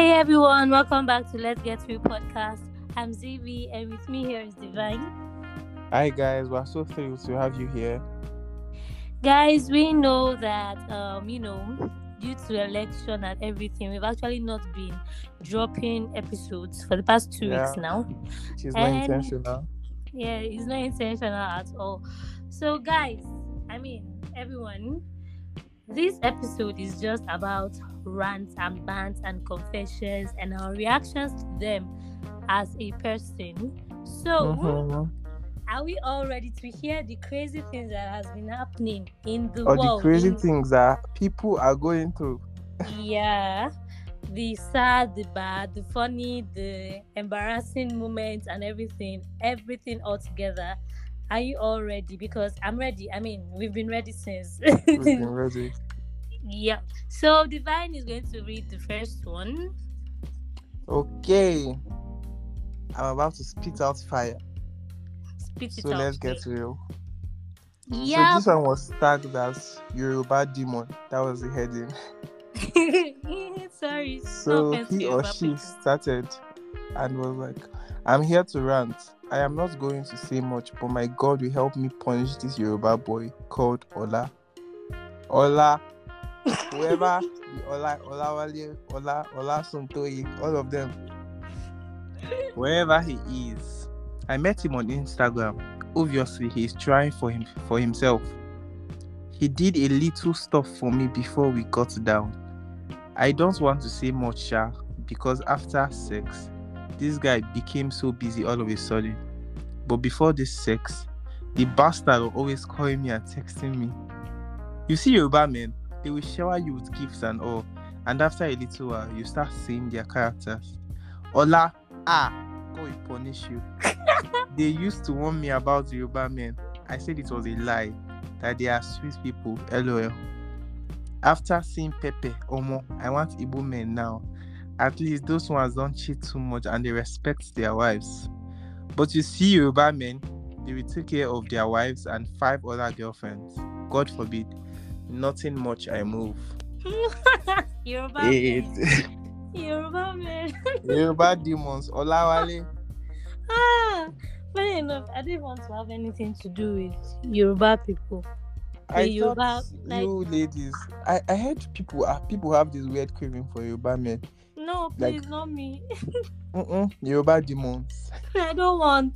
Hey everyone, welcome back to Let's Get Through podcast. I'm Zibby and with me here is Divine. Hi guys, we're so thrilled to have you here. Guys, we know that um, you know, due to election and everything, we've actually not been dropping episodes for the past two Yeah. weeks now. Which is not And- intentional. Yeah, it's not intentional at all. So, guys, I mean, everyone, this episode is just about rants and bants and confessions and our reactions to them as a person. So, Mhm. are we all ready to hear the crazy things that has been happening in the Or the crazy in- things that people are going through. yeah the sad the bad the funny the embarrassing moments and everything everything all together are you all ready because i'm ready i mean we've been ready since We've been ready. yeah so divine is going to read the first one Okay. I'm about to spit out fire. spit it So out let's get real. yeah So this one was tagged as Yoruba demon. That was the heading. sorry So he or she started and was like, I'm here to rant. I am not going to say much, but my God will help me punish this Yoruba boy called Ola. Ola. Whoever the Ola Olawale, Ola Ola Suntoyi, all of them. Wherever he is. I met him on Instagram. Obviously he's trying for him for himself. He did a little stuff for me before we got down. I don't want to say much, Sha, because after sex, this guy became so busy all of a sudden. But before this sex, the bastard was always calling me and texting me. You see, Yoruba men, they will shower you with gifts and all, and after a little while, you start seeing their characters. Ola, ah, God will punish you. they used to warn me about Yoruba men. I said it was a lie, that they are Swiss people, lol. After seeing Pepe, Omo, I want Igbo men now. At least those ones don't cheat too much and they respect their wives. But you see, Yoruba men, they will take care of their wives and five other girlfriends. God forbid, nothing much I move. Yoruba Hey, man. Yoruba man. Yoruba demons, Olawale. Ah, funny enough, I didn't want to have anything to do with Yoruba people. I The Yoruba, thought like- you ladies, I, I heard people uh, people have this weird craving for Yoruba men. No, Like- please, not me. Mm-mm, Yoruba demons. I don't want.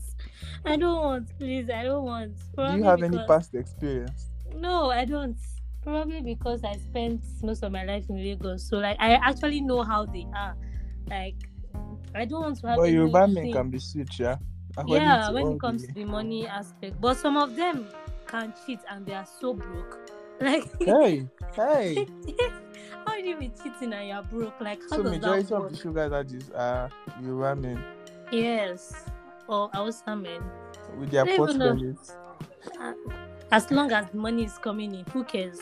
I don't want. Please, I don't want. Do you have any past experience? No, I don't. Probably because I spent most of my life in Lagos, so like I actually know how they are. Like, I don't want to have. But Yoruba men can be sweet, yeah. According yeah, when it comes the- to the money aspect, but some of them can cheat and they are so broke. Like, Hey, hey. do be cheating and you're broke? Like, how so does majority that of the sugar daddies are Yoruba men Yes, or Hausa men. with their pot even know. bellies. Uh, As long as money is coming in, who cares?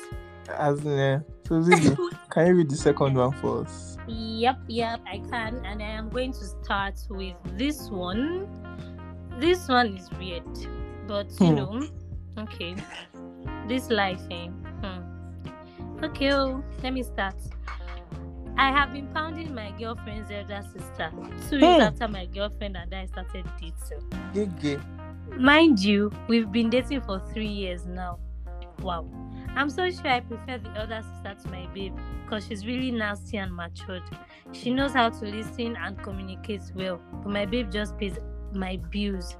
As in, uh, so Zibby, can you read the second one for us? Yep, yep, I can, and I am going to start with this one. This one is weird, but you Hmm. know, okay. This life, eh? Hmm. Okay, oh, let me start. I have been pounding my girlfriend's elder sister two years Hmm. after my girlfriend and I started dating. Gay. Mind you, we've been dating for three years now. Wow. I'm so sure I prefer the elder sister to my babe because she's really nasty and matured. She knows how to listen and communicate well, but my babe just pays my bills.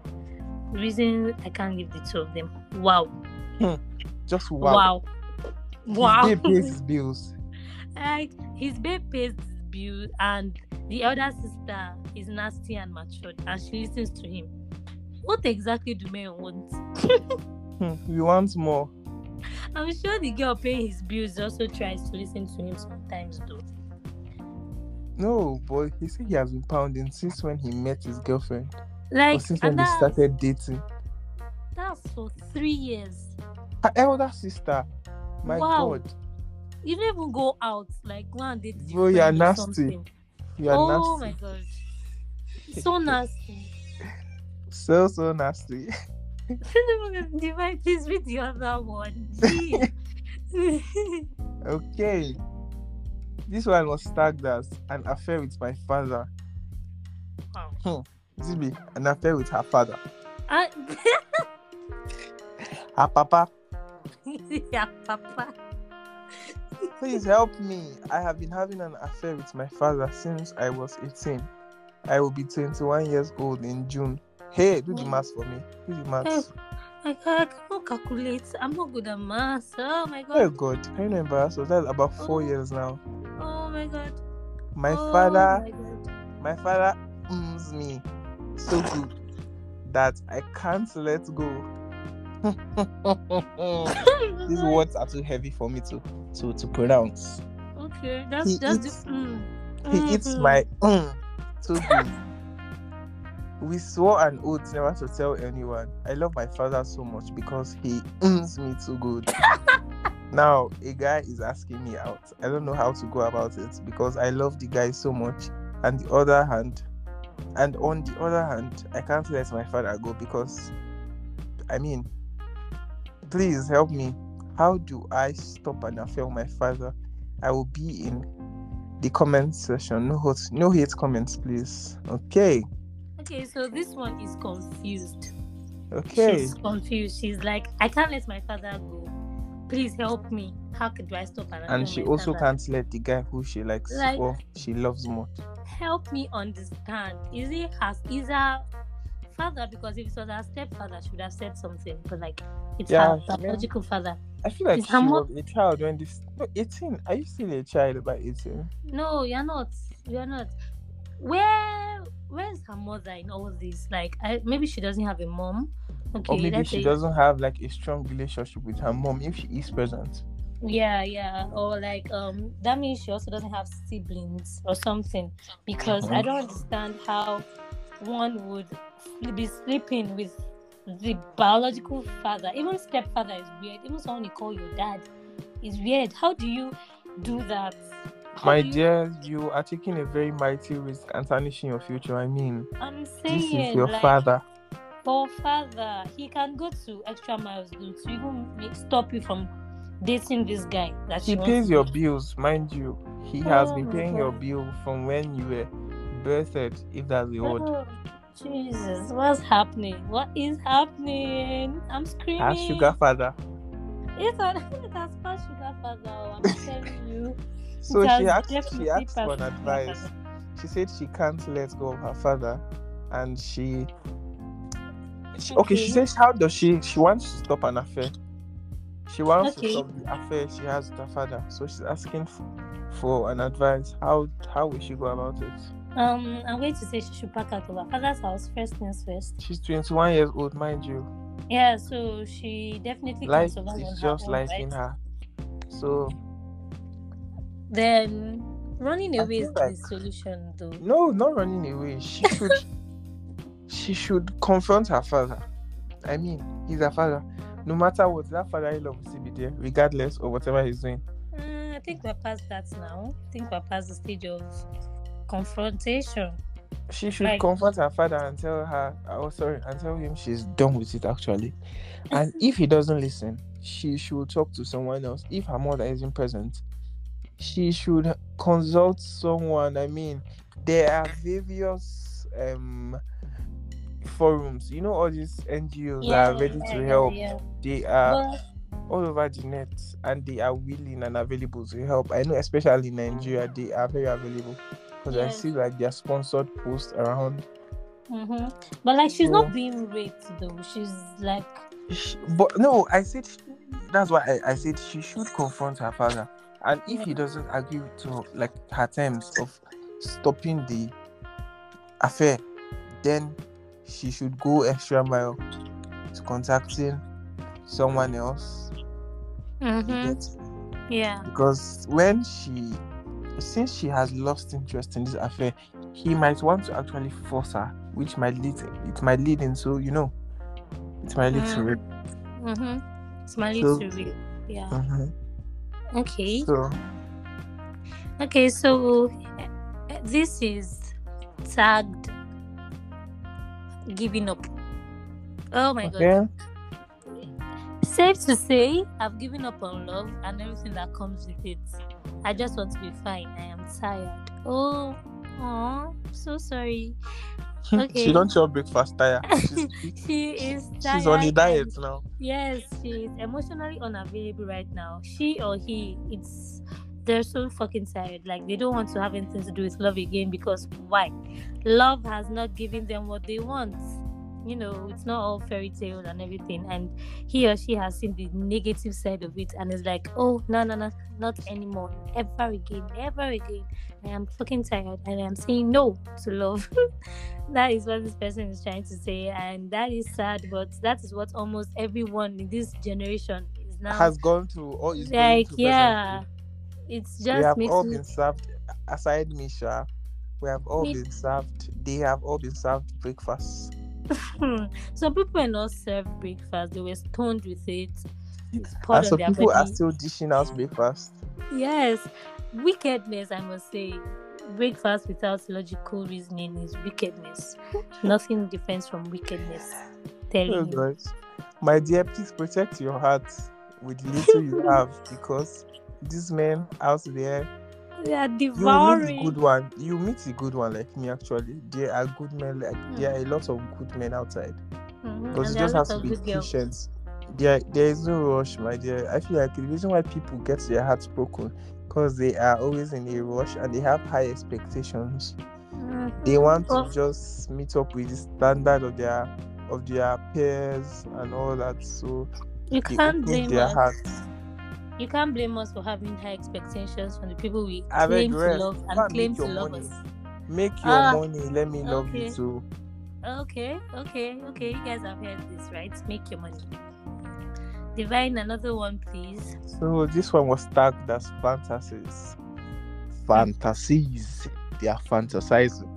Reason I can't leave the two of them. Wow. Just wow. Wow. His Wow. babe pays his bills. like his babe pays his bill and the elder sister is nasty and matured and she listens to him. What exactly do men want? Hmm, we want more. I'm sure the girl paying his bills also tries to listen to him sometimes, though. No, boy, he said he has been pounding since when he met his girlfriend. Or Like, since when they started dating. that's for three years. Her elder sister. My Wow. God. You don't even go out, like, go and date Bro, you are nasty. something. You are oh nasty. Oh my gosh. So nasty. So, so nasty. Divine, please read the other one. Okay. This one was tagged as an affair with my father. Wow. Zibby, an affair with her father. Ah, Her papa. yeah, Papa. Please help me. I have been having an affair with my father since I was 18. I will be 21 years old in June. Hey, do the Mm. math for me. Do the math. I can't, calculate. I'm not good at math. Oh my god. Oh god. God, can you us? That's about four Oh. years now. Oh my god. My oh father, My god. my father owns me so good that I can't let go. These words are too heavy for me to to to pronounce. Okay, that's He that's eats- the. Mm. He eats Mhm. my mm, too good. We swore an oath never to tell anyone. I love my father so much because he owns me too good. now a guy is asking me out. I don't know how to go about it because I love the guy so much. And the other hand, and on the other hand, I can't let my father go because, I mean, please help me. How do I stop an affair with my father? I will be in the comment section. No hate, no hate comments, please. Okay, Okay, so this one is confused. okay. She's confused. She's like, I can't let my father go. Please help me. How could I stop an affair And she also father? can't let the guy who she likes Like- or she loves more. help me understand. Is it has is her father? Because if it was her stepfather, she would have said something. But like, it's Yeah, her I mean- biological father. I feel like she was a child when this. No, 18. Are you still a child by 18? No, you're not. You're not. Where where's her mother in all this? Like, I, maybe she doesn't have a mom. Okay, or maybe she say- doesn't have like a strong relationship with her mom if she is present. Yeah, yeah. Or like um that means she also doesn't have siblings or something. Because I Mhm. don't understand how one would be sleeping with the biological father. Even stepfather is weird. Even someone you call your dad is weird. How do you do that? How My do you- dear, you are taking a very mighty risk and tarnishing your future. I mean, I'm this saying is your like, father. for father, he can go to extra miles to even make, stop you from dating this guy that He pays your bills, mind you. He oh has Oh been my paying your bill from when you were birthed, if that's the word. Oh, Jesus, what's happening? What is happening? I'm screaming. Her sugar father. It's on it has passed sugar father. oh, I'm telling you. So she asked, she asked for an advice. father. She said she can't let go of her father, and she, she okay. She says how does she? She wants to stop an affair. She wants Okay. to stop the affair she has with her father. So she's asking for an advice. How how will she go about it? Um, I'm going to say she should pack out of her father's house first things first. She's 21 years old, mind you. Yeah, so she definitely can Life survive is her just life right? in her. So Then running away is feel the solution, though. no, not running away. She should she should confront her father. I mean, he's her father. No matter what, that father-in-law will still be there, regardless of whatever he's doing. Uh, I think we're past that now. I think we're past the stage of confrontation. She should Right. confront her father and tell her, oh sorry, and tell him she's done with it actually. And if he doesn't listen, she should talk to someone else. If her mother isn't present, she should consult someone. I mean, there are various um forums. You know, all these NGOs that are ready yeah, to help. yeah. They are But all over the net and they are willing and available to help. I know, especially in Nigeria, they are very available because I see like their sponsored posts around. hmm But like she's So- not being raped though. She's like Sh- But no, I said that's why I, I said she should confront her father, and if he doesn't agree to like her terms of stopping the affair, then she should go extra mile to contacting someone else. mhm, yeah. because when she since she has lost interest in this affair he might want to actually force her which might lead it might lead into you know it might lead to Mm. rape Mm-hmm. Smiley So- to real. Yeah. Mhm. Okay. so Okay, so uh, this is tagged giving up. Oh my god. Safe to say, I've given up on love and everything that comes with it. I just want to be fine. I am tired. Oh, oh, so sorry. Hmm, okay. she don't chop breakfast tired. She is tired. she's on a diet now. Yes, she is emotionally unavailable right now. She or he, it's they're so fucking tired. Like they don't want to have anything to do with love again because why? Love has not given them what they want. You know, it's not all fairy tale and everything. And he or she has seen the negative side of it and is like, oh no no no, not anymore. Ever again, ever again. I am fucking tired and I am saying no to love. that is what this person is trying to say, and that is sad, but that is what almost everyone in this generation is now Has gone through or is going like yeah it's we just have makes all me been served aside Misha. We have all been served. They have all been served breakfast. some people are not served breakfast. They were stoned with it. And some people are still dishing out breakfast. yes. Wickedness i must say. Breakfast without logical reasoning is wickedness. Nothing different from wickedness. Telling Oh you. My dear, please protect your heart with the little you have because these men out there, they are you meet good one. You meet a good one like me actually. There are good men like there are a lot of good men outside. Mhm, But and you just have to be patient. There, there is no rush, my dear. I feel like the reason why people get their hearts broken because they are always in a rush and they have high expectations. They Mhm. want to just meet up with the standard of their of their peers and all that. So you can't blame their us hearts. You can't blame us for having high expectations from the people we beg claim to love and claim to love money. us Make your Ah, money. Let me love okay. you too. Okay, okay, okay. You guys have heard this, right? Make your money. Divine another one, please. So this one was tagged as fantasies. Fantasies. They are fantasizing.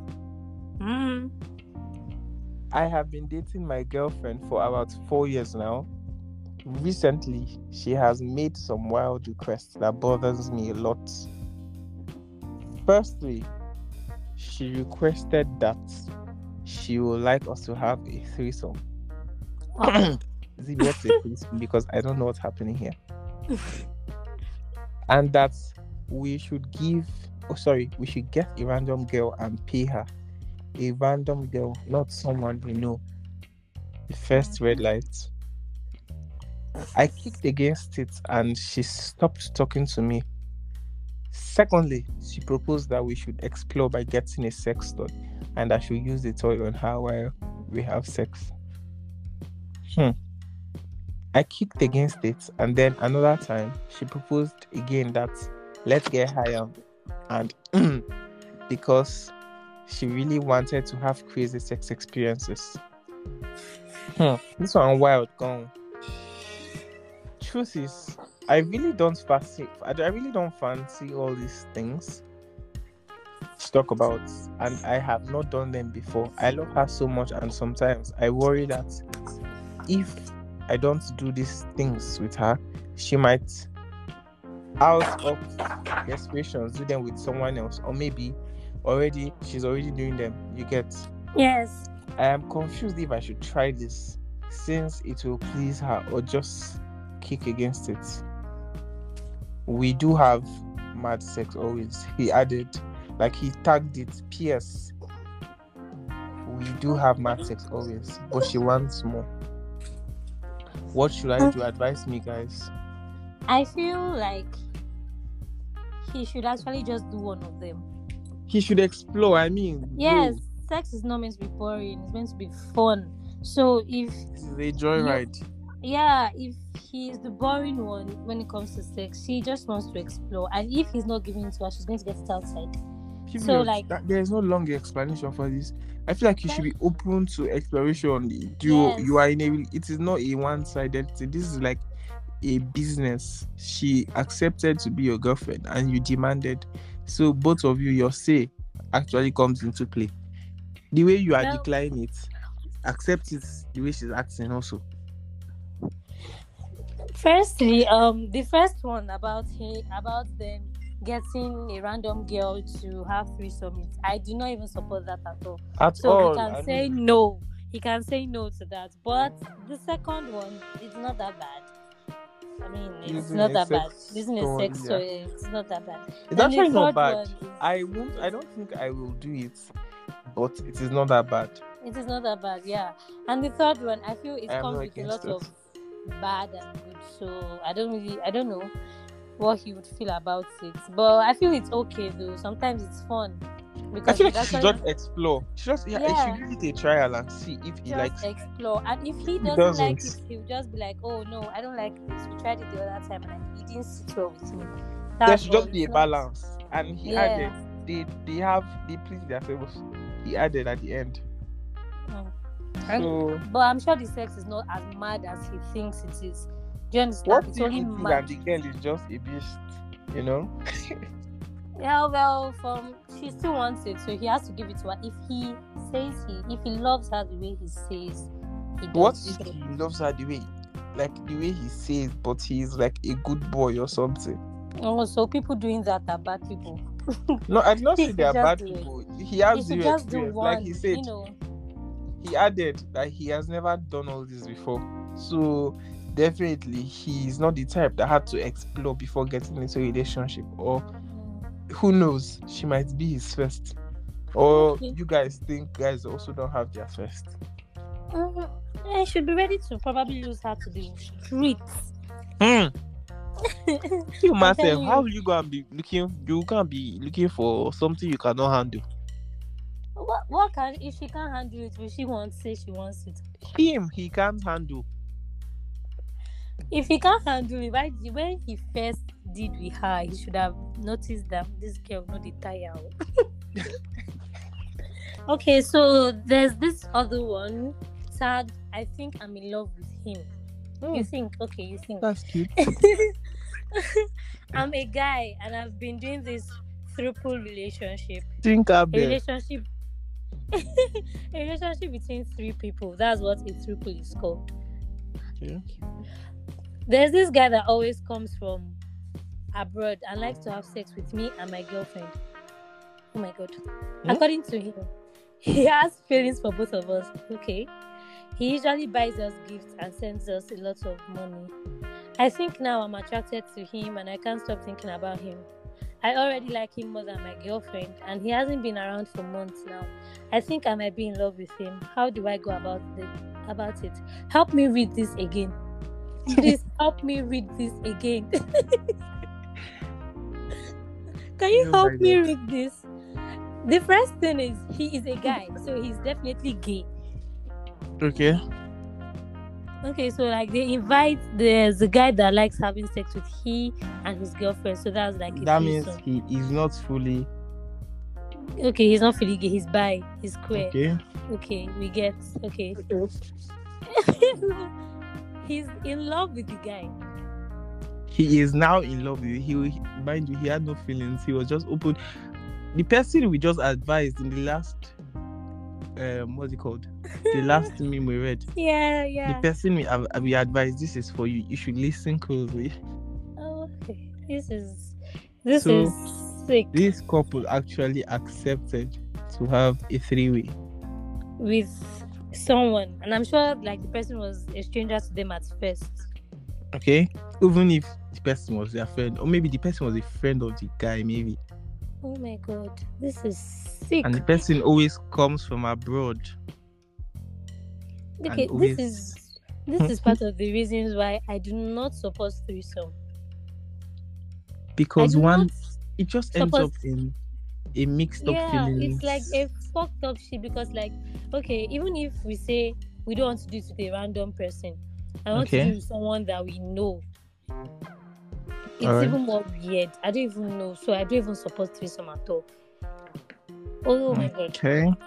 Mm. I have been dating my girlfriend for about four years now. Recently, she has made some wild requests that bothers me a lot. Firstly, she requested that she would like us to have a threesome. Oh, See what's a threesome because I don't know what's happening here. And that we should give oh sorry, we should get a random girl and pay her. A random girl, not someone we know. The first red light. I kicked against it and she stopped talking to me. Secondly, she proposed that we should explore by getting a sex toy and I should use the toy on her while we have sex. Hmm. I kicked against it and then another time she proposed again that let's get higher and because she really wanted to have crazy sex experiences. Hmm. This one wild gone. Truth is, I really don't fancy. I I really don't fancy all these things to talk about, and I have not done them before. I love her so much, and sometimes I worry that if I don't do these things with her, she might, out of desperations, do them with someone else, or maybe already she's already doing them. You get. yes. I am confused if I should try this since it will please her or just kick against it. We do have mad sex always. He added, like he tagged it, PS. We do have mad sex always, but she wants more. What should I do? Advise me, guys. I feel like he should actually just do one of them. He should explore. I mean, Yes, sex is not meant to be boring. It's meant to be fun. So if this is a joyride. Yeah, if he's the boring one when it comes to sex, she just wants to explore. And if he's not giving it to her, she's going to get it outside. So, like- That- there is no long explanation for this. I feel like you should be open to exploration. You Yes. you are in a it is not a one-sided thing. This is like a business. She accepted to be your girlfriend and you demanded. So both of you, your say actually comes into play. The way you are Well- declining it, accept it the way she's acting also. Firstly, um, the first one about he about them getting a random girl to have threesome, it- I do not even support that at all. At So all. he can I say mean, no. He can say no to that. But the second one is not that bad. I mean, it's Using not that bad. Using a sex yeah. toy, it's not that bad. It's Then actually not bad. is- I won't. I don't think I will do it, but it is not that bad. It is not that bad, yeah. And the third one, I feel it comes with a lot of bad and good. So I don't really, I don't know what he would feel about it. But I feel it's okay though. Sometimes it's fun I because feel like she should just explore. She just yeah, Yeah. she give it a trial and see if he just likes. explore. And if he doesn't, doesn't. like it, he'll just be like, "Oh no, I don't like this. We tried it the other time and it didn't sit well with me." There should just be a balance. And he Yeah. added, they they have they please themselves. He added at the end. Mm. So But I'm sure the sex is not as mad as he thinks it is. Do you understand? what it's only mad. and the girl is just a beast? You know? Yeah, well, from she still wants it, so he has to give it to her. If he says he, if he loves her the way he says he does, What if he loves her the way like the way he says, but he's like a good boy or something? Oh, so people doing that are bad people. No, I did not say they are bad do people. He has should zero just do experience. Like he said, you know. He added that he has never done all this before. So definitely he's not the type that had to explore before getting into a relationship. Or who knows, she might be his first. Or Okay. you guys think guys also don't have their first. Mhm. I should be ready to probably lose her to the streets. Hmm. You myself, how will you go and be looking you can't be looking for something you cannot handle? What, what can if she can't handle it? Will she want say she wants it? Him, he can't handle. If he can't handle it, why when he first did with her, he should have noticed that this girl not the tire. okay, so there's this other one. Sad. I think I'm in love with him. You Hmm, think? Okay, you think. that's cute. I'm a guy and I've been doing this triple relationship. Think A relationship a relationship between three people. That's what a triple is called. Okay. There's this guy that always comes from abroad and likes to have sex with me and my girlfriend. Oh my god. Hmm? According to him, he has feelings for both of us. Okay. He usually buys us gifts and sends us a lot of money. I think now I'm attracted to him and I can't stop thinking about him. I already like him more than my girlfriend and he hasn't been around for months now. I think I might be in love with him. How do I go about the, about it? Help me read this again. Please help me read this again. Can you help me God. read this? The first thing is he is a guy, so he's definitely gay. Okay. Okay, so like they invite there's a guy that likes having sex with he and his girlfriend, so that's like That means threesome. he is not fully okay, he's not fully gay, he's bi, he's queer. Okay, okay. we get okay. he's in love with the guy. He is now in love with you. He mind you, he had no feelings. He was just open. The person we just advised in the last um what's it called? The last meme we read. Yeah, yeah. The person we we advised this is for you. You should listen closely. Oh, okay. This is this So, is sick This couple actually accepted to have a three-way. with someone, and I'm sure like the person was a stranger to them at first. Okay, even if the person was their friend, or maybe the person was a friend of the guy, maybe, Oh my god, this is sick. and the person always comes from abroad. Okay, always- this is this is part hmm? of the reasons why I do not support threesome. Because one, it just ends up in a mixed up yeah, it's like a fucked up shit because like okay, even if we say we don't want to do it with a random person, I want to do it with someone that we know. It's Alright. even more weird. I don't even know, so I don't even support threesome at all. Oh my god. Okay.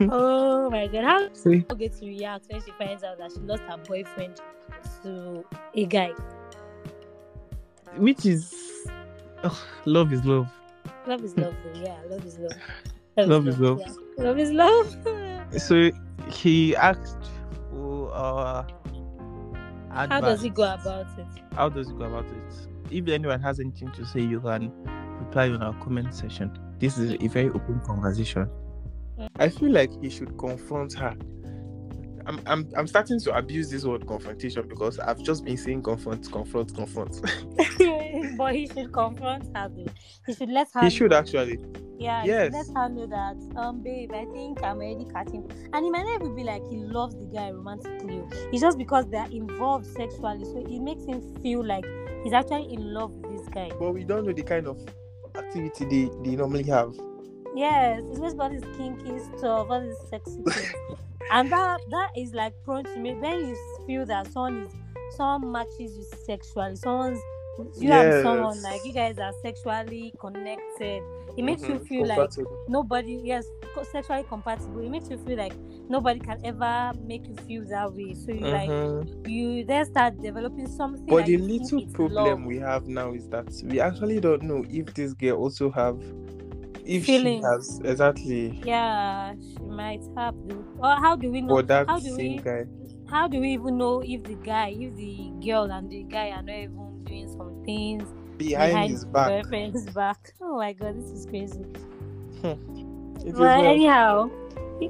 Oh my god. How See, girl get to react when she finds out that she lost her boyfriend to a guy? which is ugh, love is love. Love is love, yeah. Love is love. Love is love. yeah. Love is love. So he asked for uh How does he go about it? How does he go about it? If anyone has anything to say, you can reply on our comment section. This is a very open conversation. I feel like he should confront her I'm, I'm I'm starting to abuse this word confrontation because I've just been saying confront, confront, confront. but he should confront her though. He should let her he know. should actually. Yeah, Yes. let her know that, um, babe, I think I'm already catching. And it might not even be like he loves the guy romantically. oh. It's just because they're involved sexually, so it makes him feel like he's actually in love with this guy. But we don't know the kind of activity they, they normally have. Yes, it's just about his kinky stuff, all this sexy things. and that that is like prone to me when you feel that someone is someone matches you sexually, someone's you have someone like you guys are sexually connected. It makes you Mhm, feel like nobody yes sexually compatible it makes you feel like nobody can ever make you feel that way so you like Mhm. you then start developing something But the little problem love. we have now is that we actually don't know if this girl also have if Feelings. she has exactly yeah she might have to or how do we know for that how do same we guy. how do we even know if the guy if the girl and the guy are not even doing some things Behind, his back. boyfriend's back oh my god this is crazy but well. anyhow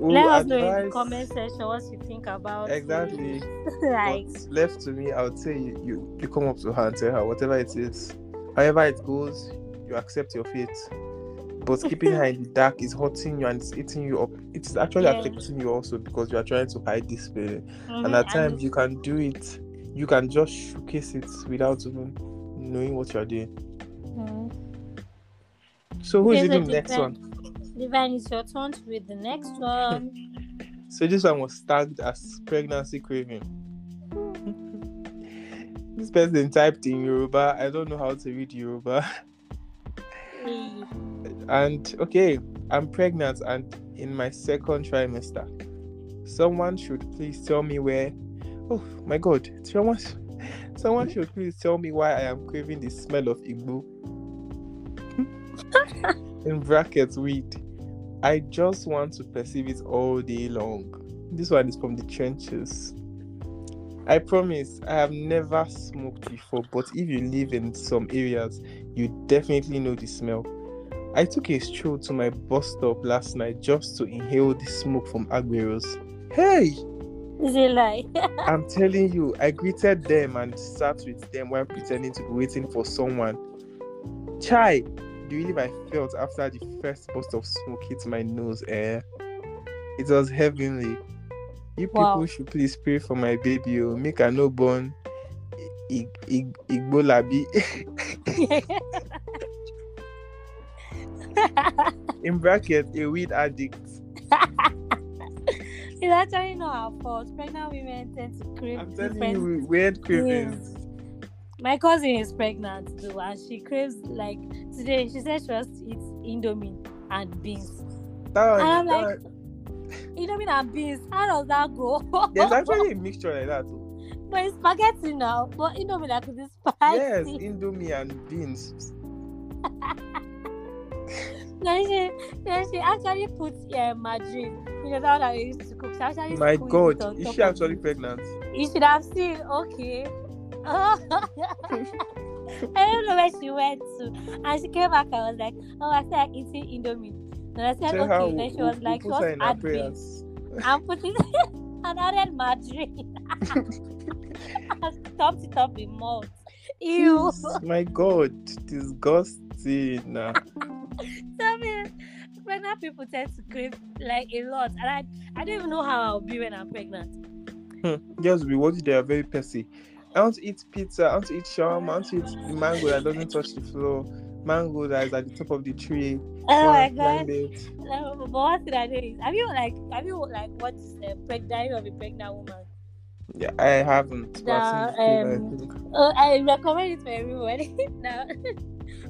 let us know in the comment section what you think about. Exactly. like left to me, I would say you, you, you come up to her and tell her whatever it is, however it goes, you accept your fate. But keeping her in the dark is hurting you and it's eating you up. It's actually Yeah. affecting you also because you are trying to hide this feeling. And mhm, at times you can do it. You can just showcase it without even knowing what you are doing. mhm. So who's Okay, so even next one? Divine, it's your turn to read the next one. So this one was tagged as pregnancy craving. this person typed in Yoruba. I don't know how to read Yoruba. And okay, I'm pregnant and in my second trimester. Someone should please tell me where. Oh my God! Someone, someone should please tell me why I am craving the smell of igbo. in brackets, weed. I just want to perceive it all day long. This one is from the trenches. I promise I have never smoked before, but if you live in some areas, you definitely know the smell. I took a stroll to my bus stop last night just to inhale the smoke from Agberos. Hey, Is it? I'm telling you, I greeted them and sat with them while pretending to be waiting for someone. Chai, the relief I felt after the first burst of smoke hit my nose, eh? It was heavenly. You people Wow. should please pray for my baby, oh, make her no born. Ig- Ig- Igbo labi. In bracket, a weed addict. It's actually not our fault. Pregnant women tend to crave I'm telling you, weird cravings. My cousin is pregnant too, and she craves like today. She said she wants to eat indomie and beans. That And I'm that like, Indomie and beans. How does that go? there's actually a mixture like that. oh. but it's spaghetti now. But indomie like this spice. Yes, spicy. indomie and beans. Then she, then she actually put uh, margarine. You know that one I used to cook. She actually My God, is she actually pregnant? You should have seen. Okay. Oh. I don't know where she went to, and she came back. I was like, "Oh, I feel like eating indomie." And I said, Tell "Okay." Then she was like, "She put her wants in to our add beans." prayers. and put it and added margarine. and topped it up with malt. Ew. My God, disgusting. Pregnant people tend to crave like a lot, and I, I don't even know how I'll be when I'm pregnant. Hmm. Girls be watching, they are very pessy. I want to eat pizza, I want to eat shawarma, I want to eat mango that doesn't touch the floor, mango that is at the top of the tree. Oh my god. No, but one thing I know is, have you like, have you like watched uh, pregnant of a pregnant woman? Yeah, I haven't. but I've seen the trailer, I um. Oh, I recommend it for everyone. now,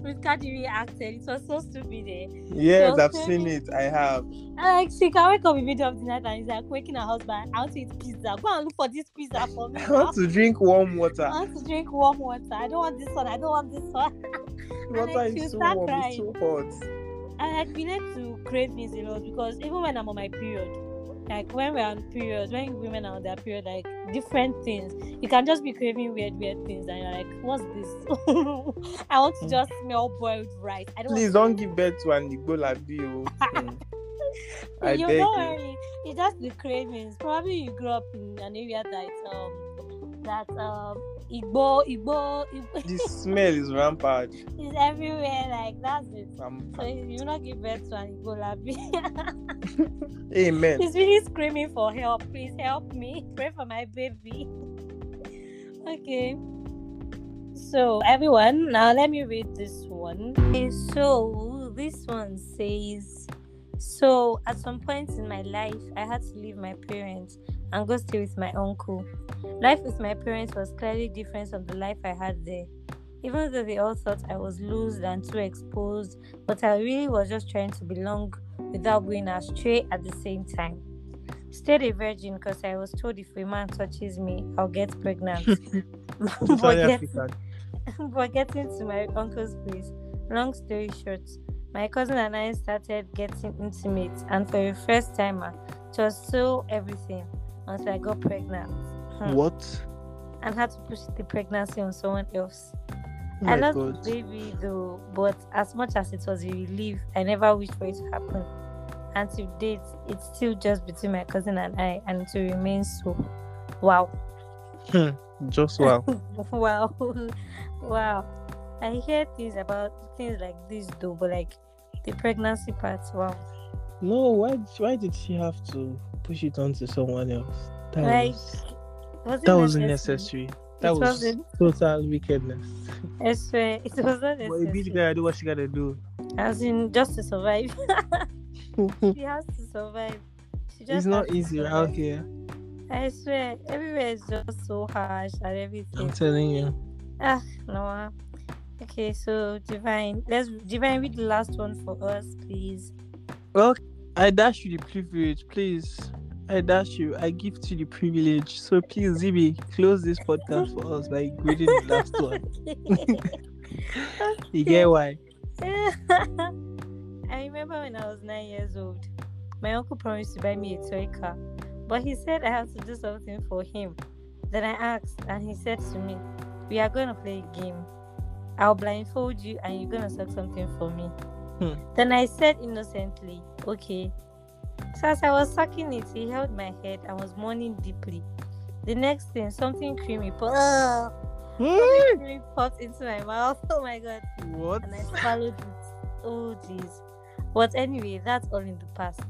with Kadiri acted, it was so stupid. Eh? Yes, I've seen it. I have. Like she can wake up in the middle of the night and he's like waking her husband. I want to eat pizza. Go and look for this pizza for me. I want to drink warm water. I want to drink warm water. I don't want this one. I don't want this one. Water like, is so warm, it's so hot. I like need to crave things a lot because even when I'm on my period, like when we're on periods, when women are on their period, like different things, you can just be craving weird, weird things, and you're like, "What's this? I want to just smell boiled rice. I don't." Please don't give birth to an Igbo labi. oh. Hmm. I you beg don't you. It's just the cravings. Probably you grew up in an area that um that um Igbo Igbo, Igbo The smell is rampant. It's everywhere. Like that's it. So you will not give birth to an Igbo labi. amen. He's really screaming for help. Please help me. Pray for my baby. okay. So everyone, now let me read this one. Okay, so this one says so at some point in my life I had to leave my parents and go stay with my uncle. Life with my parents was clearly different from the life I had there. Even though they all thought I was loose and too exposed, but I really was just trying to belong without going astray at the same time. Stayed a virgin because I was told if a man touches me, I'll get pregnant. but, get- but getting to my uncle's place, long story short, my cousin and I started getting intimate, and for a first timer, it was so everything until I got pregnant Hmm. What? and had to push the pregnancy on someone else. Oh I love God. the baby though, but as much as it was a relief, I never wished for it to happen. And to date, it's still just between my cousin and I, and it will remain so. Wow. Just wow. wow. wow. I hear things about things like this though, but like the pregnancy part, wow. no, why? Why did she have to push it onto someone else? That Like, was Was that wasn't necessary? necessary. That It was wasn't. total wickedness. I swear, it was not But a bitch necessary. gotta do what she gotta do. As in, just to survive. she has to survive. She just it's not easy survive. out here. I swear, everywhere is just so harsh and everything. I'm telling you. Ah, Noah. Okay, so Divine, let's Divine read the last one for us, please. Well, I dash you the privilege, please. I dash you. I give to the privilege. So please, Zibby, close this podcast for us by reading the last one. You get why? I remember when I was nine years old, my uncle promised to buy me a toy car, but he said I have to do something for him. Then I asked, and he said to me, We are going to play a game. I'll blindfold you, and you're to suck something for me. Hmm. Then I said innocently, Okay. So as I was sucking it, he held my head and was mourning deeply. The next thing, something creamy, po- Ugh! something creamy popped into my mouth. Oh my god what? and I swallowed it. Oh jeez. But anyway, that's all in the past.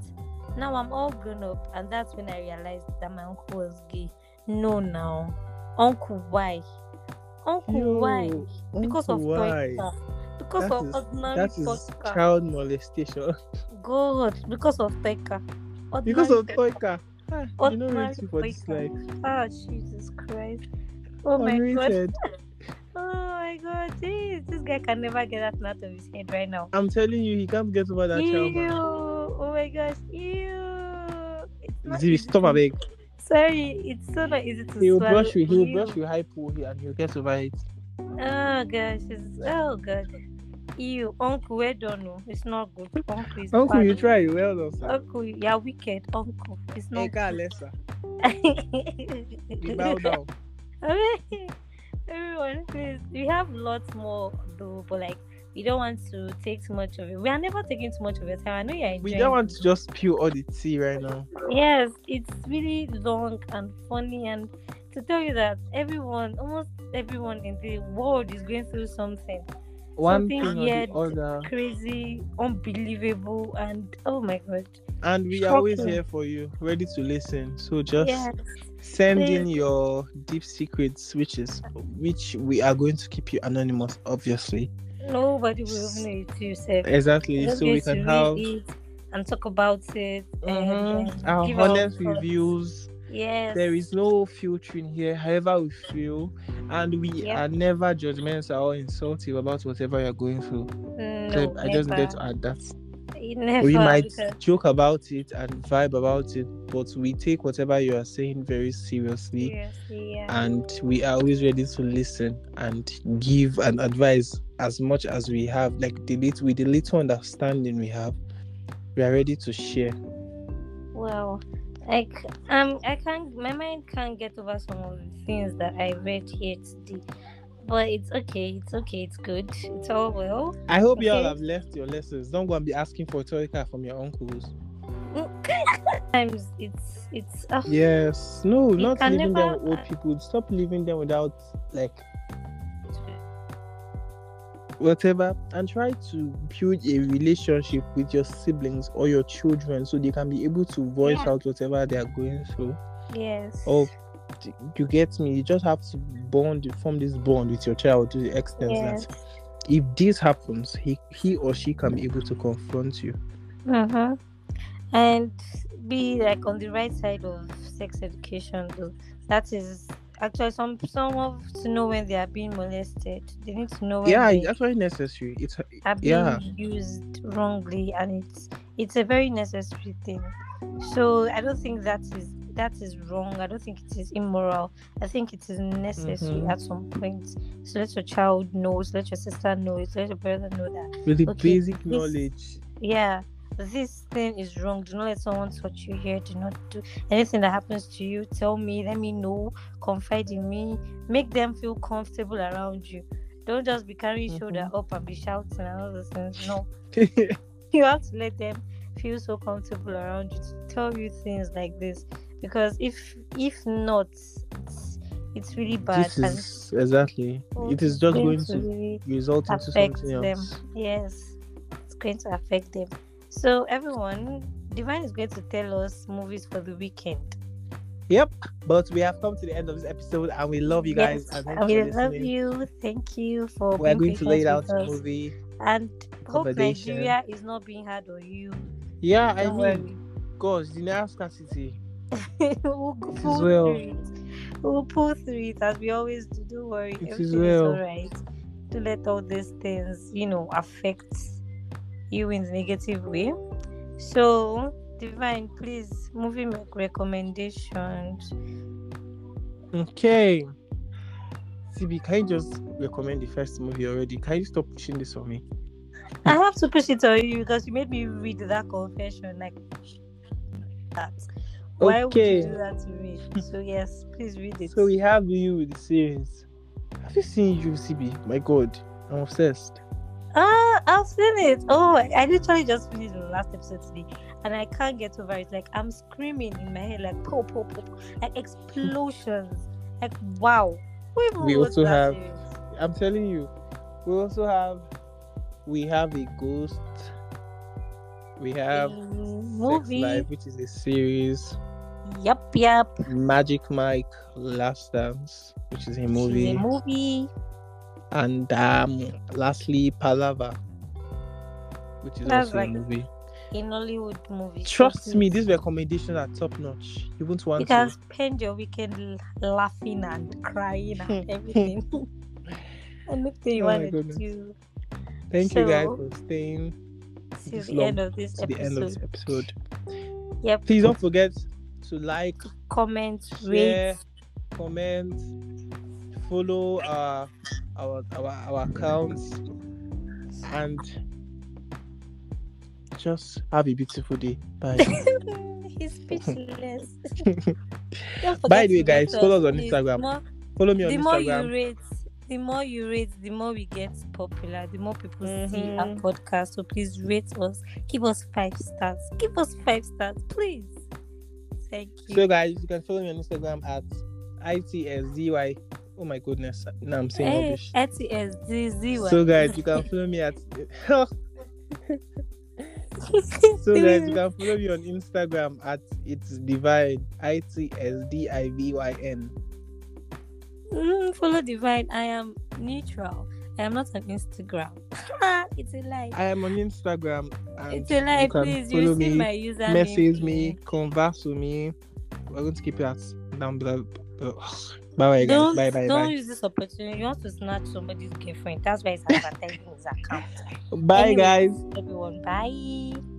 Now I'm all grown up, and that's when I realized that my uncle was gay. No, now, uncle, why? Uncle, why? Yo, Because of Uncle, why? Toyka. Because That of is- ordinary That is child molestation. God, because of Toyka. because of Toyka. Ah, you know ready for this life. Ah, Jesus Christ. Oh my God. Oh my God. Jeez, this guy can never get that out of his head right now. I'm telling you, he can't get over that child. Ew! man. Oh my gosh! Ew! It's not Zibby, stop to- a beg. Sorry, it's so not easy to He will swallow. brush you. He will Ew. brush you hypo here and he'll get over it. Oh gosh! It's, oh god! You Uncle, we don't know. Oh. It's not good. Uncle is Uncle, you bad. try. Well done, sir. Uncle, you're wicked. Uncle, it's Hey, not. God, Lessa. You bow down. Everyone, please. We have lots more though, but like we don't want to take too much of it. We are never taking too much of your time. I know you're enjoying. We don't want to just spill all the tea right now. Yes, it's really long and funny, and to tell you that everyone, almost everyone in the world, is going through something One Something thing or weird. the other. crazy, unbelievable, and oh my god, And we are always here for you, ready to listen. So just yes, send in your deep secrets, which is which we are going to keep you anonymous, obviously. Nobody will even know it yourself. Exactly. Just So we can have and talk about it. And, mhm, um, our give honest reviews. Yes, There is no filtering here, however we feel, and we Yep. are never judgmental or insultive about whatever you're going through. no, So I just never. need to add that. We might joke about it and vibe about it, but we take whatever you are saying very seriously, Seriously, yeah. and we are always ready to listen and give and advise as much as we have. Like the little, with the little understanding we have, we are ready to share. Well, like um, I can't. My mind can't get over some of the things that I read here today. But it's okay. It's okay. It's good. It's all well. I hope you all have left your lessons. Don't go and be asking for a toy car from your uncles. Sometimes it's it's uh, Yes. No, not leaving them never- with old people. Stop leaving them without like whatever and try to build a relationship with your siblings or your children so they can be able to voice Yeah. out whatever they are going through. yes. Oh, you get me? You just have to bond, form this bond with your child to the extent yes. that if this happens, he he or she can be able to confront you. Mm-hmm. And be like on the right side of sex education. Though that is actually some some of to know when they are being molested. They need to know when Yeah, it's actually necessary. It's are being yeah. used wrongly, and it's it's a very necessary thing. So I don't think that is that is wrong. I don't think it is immoral. I think it is necessary Mhm. at some point. So let your child know. So let your sister know. it, Let your brother know that with the Okay, basic this- knowledge. yeah this thing is wrong do not let someone touch you here do not do anything that happens to you tell me let me know confide in me make them feel comfortable around you don't just be carrying shoulder up and be shouting and all those things no you have to let them feel so comfortable around you to tell you things like this because if if not it's, it's really bad this is exactly. It is just going going to really result into something them. else. Yes, it's going to affect them. So everyone, Divine is going to tell us movies for the weekend. Yep. But we have come to the end of this episode, and we love you guys. Yes, and thank you we for love you. Thank you for. We're going to lay out a movie. And hope. Nigeria is not being hard on you. Yeah, I Don't mean, gosh, the Naira scarcity. we'll It pull well. through it. We'll pull through it as we always do. Don't worry. It is well. alright. Don't let all these things, you know, affect you in the negative way. So, Divine, please, movie make recommendations. Okay. Zibby, can you just recommend the first movie already? Can you stop pushing this on me? I have to push it on you because you made me read that confession like that. Why would Okay. you do that to me? So yes, please read it. So we have you with the series. Have you seen UCB? My God, I'm obsessed. Ah, I've seen it. Oh, I literally just finished the last episode today, and I can't get over it. Like I'm screaming in my head, like pop, pop, pop, like explosions. Like wow. We also have- series? I'm telling you. We also have, we have a ghost. We have a movie. Life, which is a series. Yup, yup. Magic Mike, Last Dance, which is a movie. A movie. and um lastly Palava, which is That's also like- a movie. In Hollywood movie. So Trust me, these recommendations are top notch. You won't want You to. can spend your weekend laughing and crying and everything. Anything you Oh want to do. Thank you guys for staying To the long- end of this to the end of this episode. episode. Yep. Please don't forget to like, Comment, share, rate. comment, follow our our our, our accounts, and just have a beautiful day. Bye. He's speechless. By the way, guys, follow us on. Instagram. More, follow me on the more you Instagram. rate, the more you rate, the more we get popular, the more people see our Mhm. podcast. So please rate us. Give us five stars. Give us five stars, please. Thank you. So guys, you can follow me on Instagram at itsdy. Oh my goodness, now I'm saying Hey, rubbish. ATSDZY. So guys, you can follow me at. so guys, you can follow me on Instagram at it's divine i t s d i v y n. Mm, follow Divine. I am neutral. I am not on Instagram. it's a lie. I am on Instagram It's a lie. you can Please, follow you see me, my username. message me, converse with me. We're going to keep it at down below. Bye bye guys. Don't, Bye bye don't bye. use this opportunity. You want to snatch somebody's girlfriend. That's why it's advertising his account. Bye Anyway, guys. Everyone, bye.